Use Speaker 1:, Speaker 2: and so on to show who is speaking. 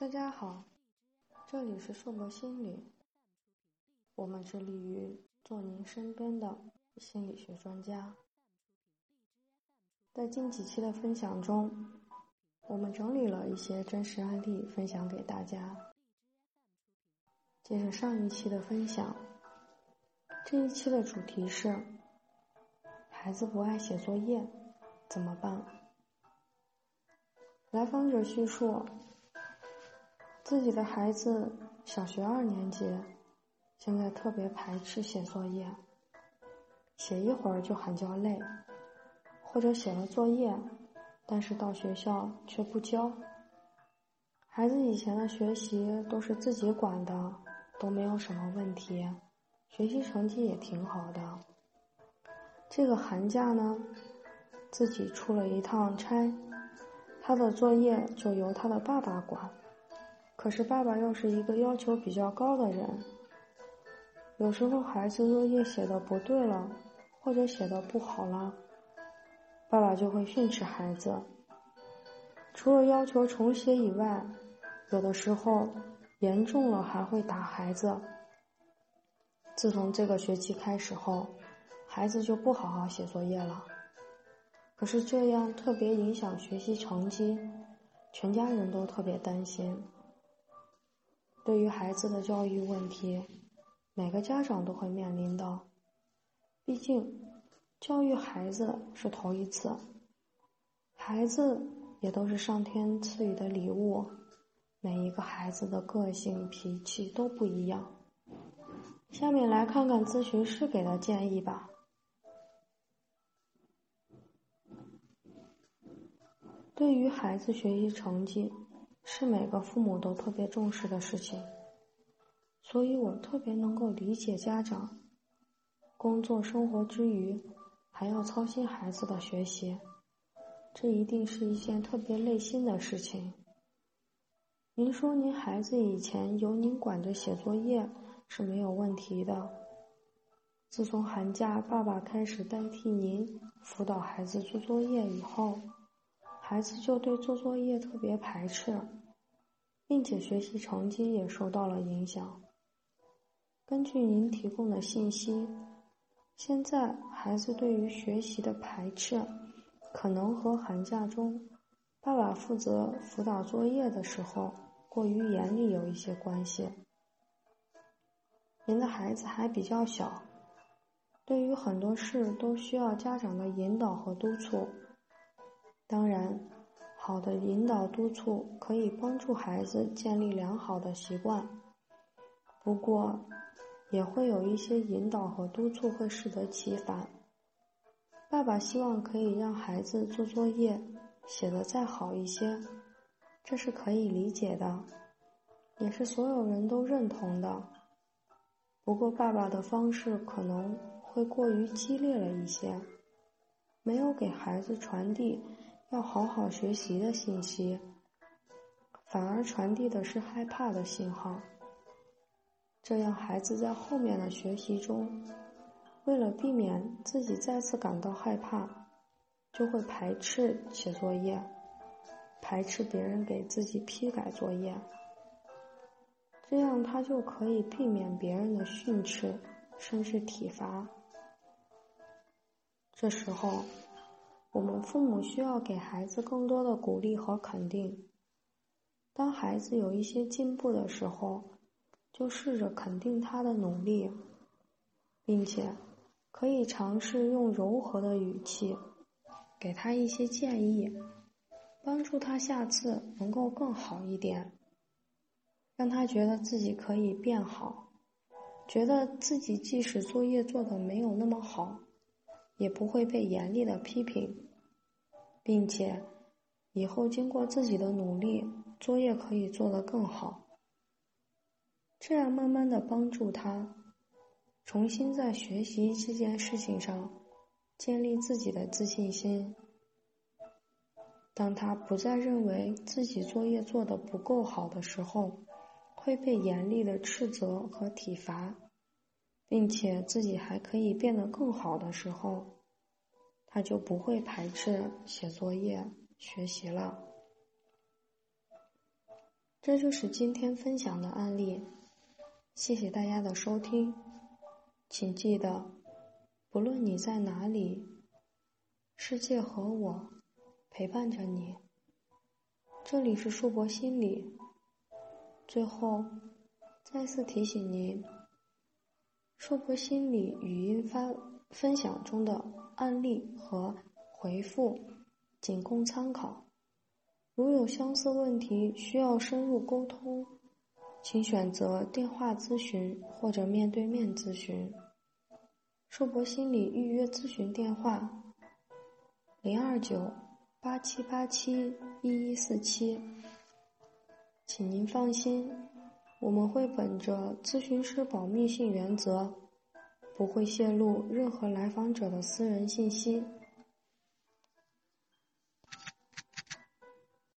Speaker 1: 大家好，这里是硕博心理，我们致力于做您身边的心理学专家。在近几期的分享中，我们整理了一些真实案例分享给大家。接着上一期的分享，这一期的主题是：孩子不爱写作业怎么办？来访者叙述。自己的孩子小学二年级，现在特别排斥写作业，写一会儿就喊叫累，或者写了作业，但是到学校却不交。孩子以前的学习都是自己管的，都没有什么问题，学习成绩也挺好的。这个寒假呢，自己出了一趟差，他的作业就由他的爸爸管。可是爸爸又是一个要求比较高的人，有时候孩子作业写的不对了，或者写的不好了，爸爸就会训斥孩子。除了要求重写以外，有的时候严重了还会打孩子。自从这个学期开始后，孩子就不好好写作业了。可是这样特别影响学习成绩，全家人都特别担心。对于孩子的教育问题，每个家长都会面临到。毕竟，教育孩子是头一次，孩子也都是上天赐予的礼物。每一个孩子的个性脾气都不一样。下面来看看咨询师给的建议吧。对于孩子学习成绩。是每个父母都特别重视的事情，所以我特别能够理解家长工作生活之余还要操心孩子的学习，这一定是一件特别累心的事情。您说您孩子以前由您管着写作业是没有问题的，自从寒假爸爸开始代替您辅导孩子做作业以后。孩子就对做作业特别排斥，并且学习成绩也受到了影响。根据您提供的信息，现在孩子对于学习的排斥，可能和寒假中爸爸负责辅导作业的时候过于严厉有一些关系。您的孩子还比较小，对于很多事都需要家长的引导和督促。当然，好的引导督促可以帮助孩子建立良好的习惯。不过，也会有一些引导和督促会适得其反。爸爸希望可以让孩子做作业写得再好一些，这是可以理解的，也是所有人都认同的。不过，爸爸的方式可能会过于激烈了一些，没有给孩子传递。要好好学习的信息，反而传递的是害怕的信号。这样，孩子在后面的学习中，为了避免自己再次感到害怕，就会排斥写作业，排斥别人给自己批改作业。这样，他就可以避免别人的训斥，甚至体罚。这时候。我们父母需要给孩子更多的鼓励和肯定。当孩子有一些进步的时候，就试着肯定他的努力，并且可以尝试用柔和的语气给他一些建议，帮助他下次能够更好一点，让他觉得自己可以变好，觉得自己即使作业做的没有那么好。也不会被严厉的批评，并且以后经过自己的努力，作业可以做得更好。这样慢慢的帮助他重新在学习这件事情上建立自己的自信心。当他不再认为自己作业做得不够好的时候，会被严厉的斥责和体罚。并且自己还可以变得更好的时候，他就不会排斥写作业、学习了。这就是今天分享的案例。谢谢大家的收听，请记得，不论你在哪里，世界和我陪伴着你。这里是硕博心理。最后，再次提醒您，硕博心理语音发分享中的案例和回复仅供参考。如有相似问题需要深入沟通。请选择电话咨询或者面对面咨询。硕博心理预约咨询电话：零二九八七八七一一四七。请您放心，我们会本着咨询师保密性原则，不会泄露任何来访者的私人信息。